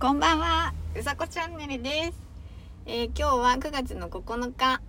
こんばんは、うさこチャンネルです。えー今日は9月の9日、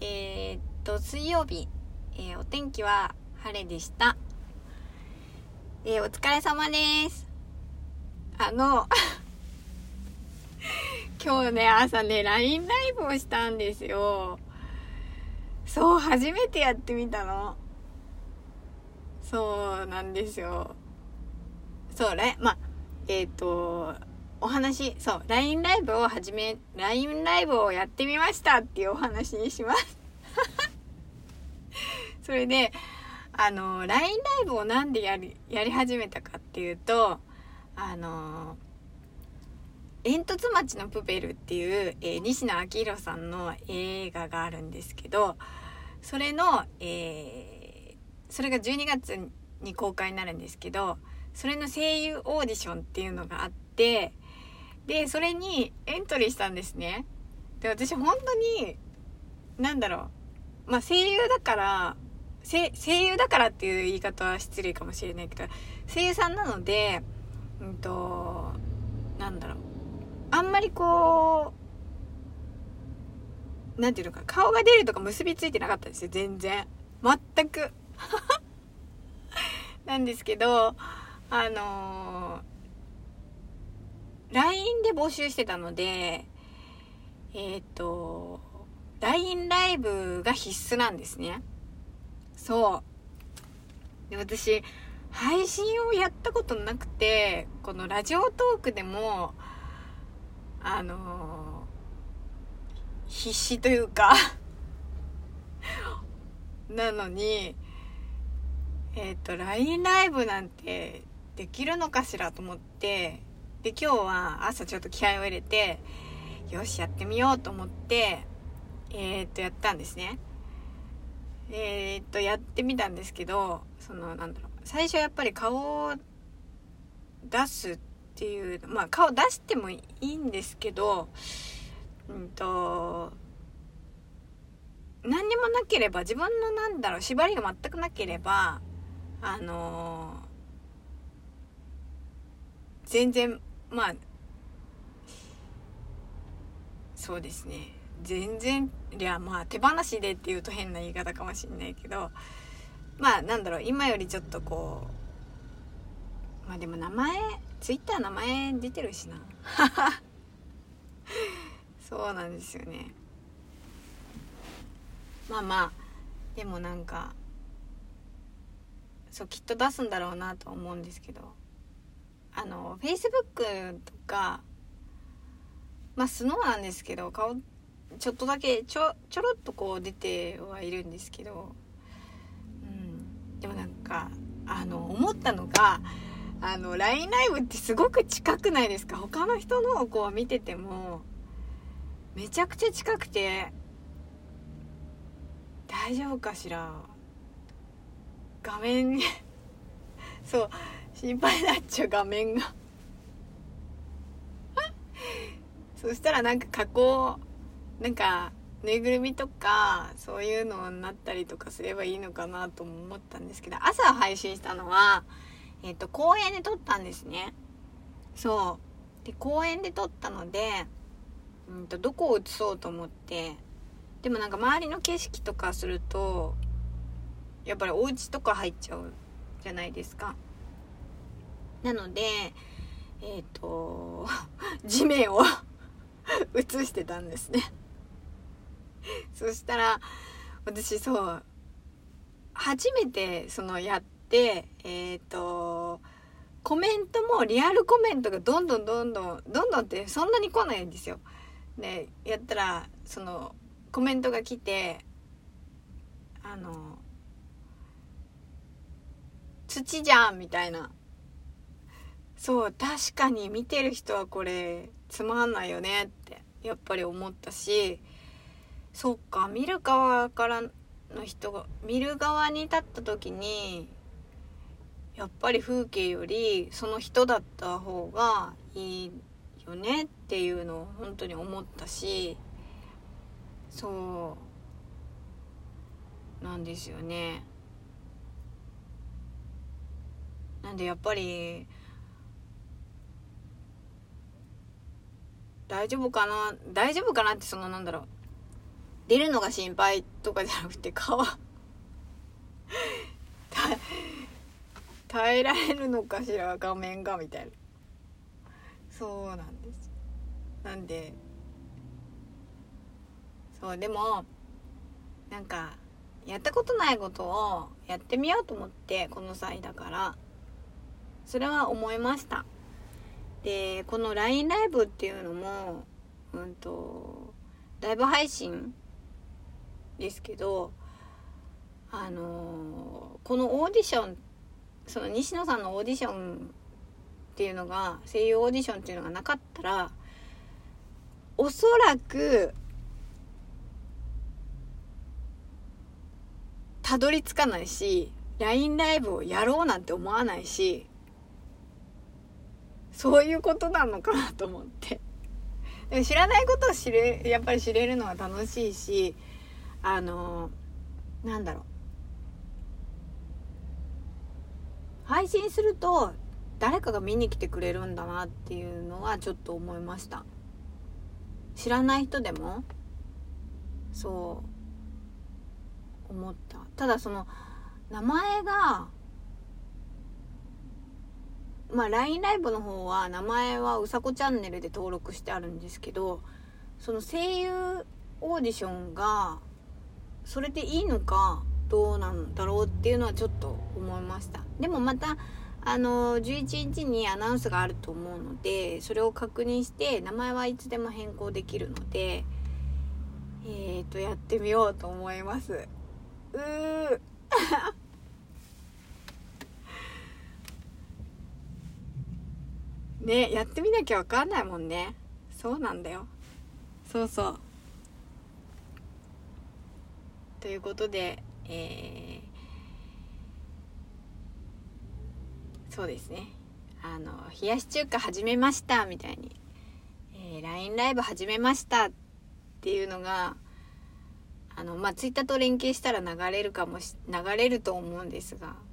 えーっと、水曜日、えーお天気は晴れでした。えーお疲れ様です。あの、今日ね、朝ね、LINE ライブをしたんですよ。そう、初めてやってみたの。そうなんですよ。そう、ね、まあ、えっ、と、お話、そう、LINE ライブを始め、LINE ライブをやってみましたっていうお話にします。それで、あの、LINE ライブをなんでやり、やり始めたかっていうと、あの、煙突町のプペルっていう、えー西野昭弘さんの映画があるんですけど、それの、えーそれが12月に公開になるんですけど、それの声優オーディションっていうのがあって、で、それにエントリーしたんですね。で、私本当に、なんだろう。まあ、声優だから、声優だからっていう言い方は失礼かもしれないけど、声優さんなので、うんと、なんだろう。あんまりこう、なんていうのか、顔が出るとか結びついてなかったんですよ、全然。全く。なんですけど、あのー LINE で募集してたので、えっ、と、LINE ライブが必須なんですね。そう。で、私、配信をやったことなくて、このラジオトークでも、あのー必死というか なのに、えっ、と、LINE ライブなんてできるのかしらと思って、で、今日は朝ちょっと気合を入れて、よし、やってみようと思って、えっ、と、やったんですね。えっ、と、やってみたんですけど、その、なんだろう、最初やっぱり顔を出すっていう、まあ顔出してもいいんですけど、うんと、何にもなければ、自分のなんだろう、縛りが全くなければ、あのー全然、まあ、そうですね。全然、いや、まあ、手放しでっていうと変な言い方かもしれないけど、まあ、なんだろう、今よりちょっとこう、まあでも名前、ツイッター名前出てるしな。そうなんですよね。まあまあ、でもなんか、そう、きっと出すんだろうなと思うんですけど、あの、Facebook とか、まあ、スノーなんですけど、顔、ちょっとだけ、ちょ、ちょろっとこう出てはいるんですけど、うん。でもなんか、あの、思ったのが、あの、LINE ライブってすごく近くないですか？他の人のをこう見てても、めちゃくちゃ近くて、大丈夫かしら？画面 そう心配になっちゃう画面が。そしたらなんか加工なんかぬいぐるみとかそういうのになったりとかすればいいのかなとも思ったんですけど朝配信したのはえっ、と公園で撮ったんですね。そう。で公園で撮ったのでうんとどこを映そうと思ってでもなんか周りの景色とかするとやっぱりお家とか入っちゃうじゃないですか。なのでえっ、と 地面を 映してたんですね。そしたら私そう初めてそのやってえっ、とコメントもリアルコメントがどんどんどんどんどんどんってそんなに来ないんですよ。でやったらそのコメントが来てあの土じゃんみたいな。そう確かに見てる人はこれつまんないよねってやっぱり思ったしそっか見る側からの人が見る側に立った時にやっぱり風景よりその人だった方がいいよねっていうのを本当に思ったしそうなんですよね。なんでやっぱり大丈夫かな？大丈夫かなってそのなんだろう。出るのが心配とかじゃなくて顔。耐えられるのかしら？画面がみたいな。そうなんです。なんで。そうでもなんかやったことないことをやってみようと思ってこの際だからそれは思いました。でこの LINE ライブっていうのもうんとライブ配信ですけどあのこのオーディションその西野さんのオーディションっていうのが声優オーディションっていうのがなかったらおそらくたどり着かないし LINE ライブをやろうなんて思わないしそういうことなのかなと思って。でも知らないことを知れやっぱり知れるのは楽しいしあのなんだろう。配信すると誰かが見に来てくれるんだなっていうのはちょっと思いました。知らない人でもそう思った。ただその名前がまあ LINE ライブの方は名前はうさこチャンネルで登録してあるんですけどその声優オーディションがそれでいいのかどうなんだろうっていうのはちょっと思いました。でもまたあの11日にアナウンスがあると思うのでそれを確認して名前はいつでも変更できるのでえっ、ー、とやってみようと思います。うー。ねやってみなきゃ分かんないもんね。そうなんだよ。そうそう。ということでえー、そうですね。あの「冷やし中華始めました」みたいに、えー、LINE ライブ始めましたっていうのがあのまあツイッターと連携したら流れるかもし流れると思うんですが。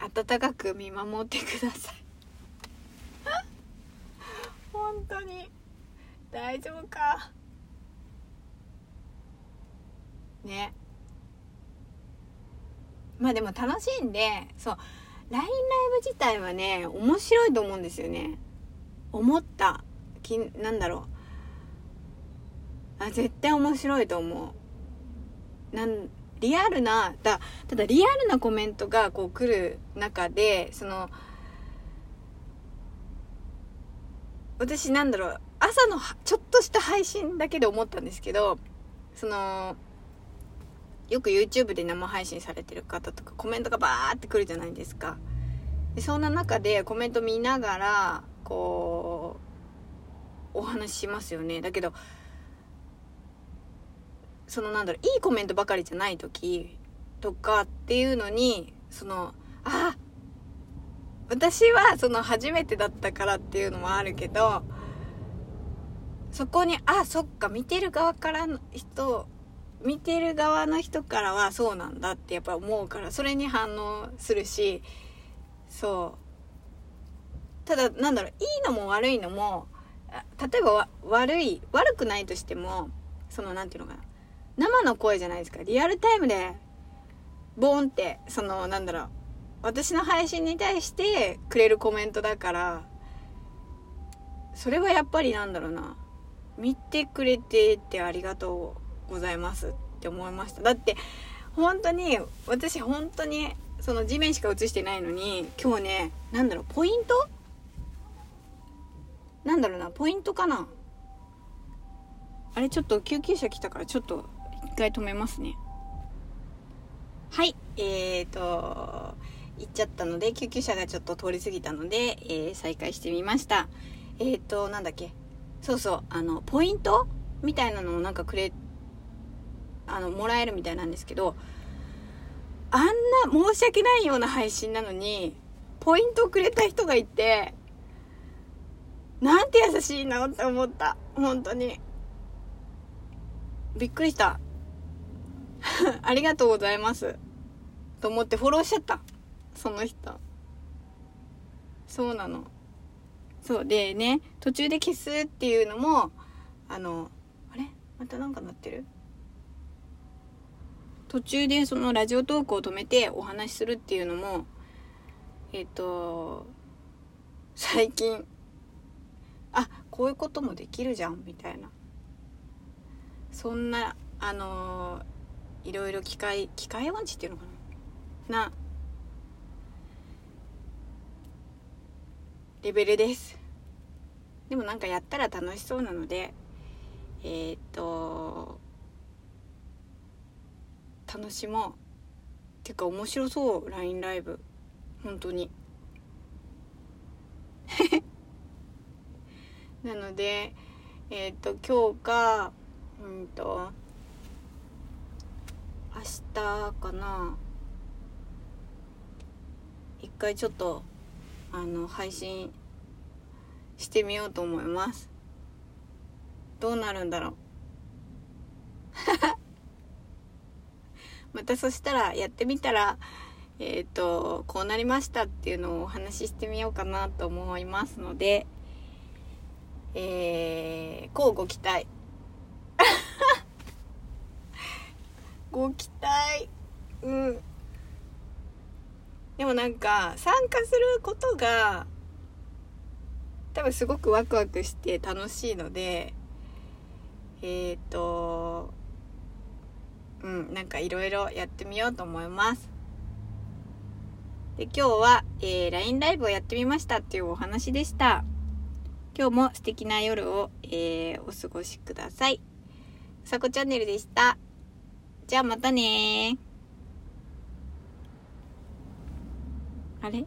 温かく見守ってください。本当に。大丈夫か。ね。まあでも楽しんでそう。LINE ライブ自体はね面白いと思うんですよね。思った。きなんだろう。あ絶対面白いと思う。なんリアルなだただリアルなコメントがこう来る中でその私なんだろう朝のちょっとした配信だけで思ったんですけどそのよく YouTube で生配信されてる方とかコメントがバーってくるじゃないですか。でそんな中でコメント見ながらこうお話ししますよね。だけどそのなんだろういいコメントばかりじゃない時とかっていうのにそのあ私はその初めてだったからっていうのもあるけどそこにあそっか見てる側からの人見てる側の人からはそうなんだってやっぱ思うからそれに反応するしそう。ただなんだろういいのも悪いのも例えば悪い悪くないとしてもその何て言うのかな生の声じゃないですか。リアルタイムでボーンってそのなんだろう。私の配信に対してくれるコメントだからそれはやっぱりなんだろうな。見てくれてってありがとうございますって思いました。だって本当に私本当にその地面しか映してないのに今日ね何だろうポイント？なんだろうなポイントかな？あれちょっと救急車来たからちょっと一回止めますね。はいえーと行っちゃったので救急車がちょっと通り過ぎたので、えー、再開してみました。えーとなんだっけ？そうそうあのポイントみたいなのをなんかくれあのもらえるみたいなんですけどあんな申し訳ないような配信なのにポイントをくれた人がいてなんて優しいのって思った。本当に。びっくりした。ありがとうございます。と思ってフォローしちゃった。その人。そうなの。そう。でね途中で消すっていうのもあのあれ？またなんかなってる？途中でそのラジオトークを止めてお話しするっていうのもえっ、と最近あこういうこともできるじゃんみたいな。そんなあのいろいろ機械機械音痴っていうのかな？なレベルです。でもなんかやったら楽しそうなのでえっ、と楽しもう。ていうか面白そう LINE ライブ。本当に。なのでえっ、と今日かうんと明日かな。一回ちょっとあの配信してみようと思います。どうなるんだろう。またそしたらやってみたらえっ、ー、とこうなりましたっていうのをお話ししてみようかなと思いますのでえー、こうご期待。ご期待うん。でもなんか参加することが多分すごくワクワクして楽しいのでえっ、ー、とうんなんかいろいろやってみようと思います。で今日は、えー、LINE ライブをやってみましたっていうお話でした。今日も素敵な夜を、えー、お過ごしください。さこチャンネルでした。じゃあまたねあれ？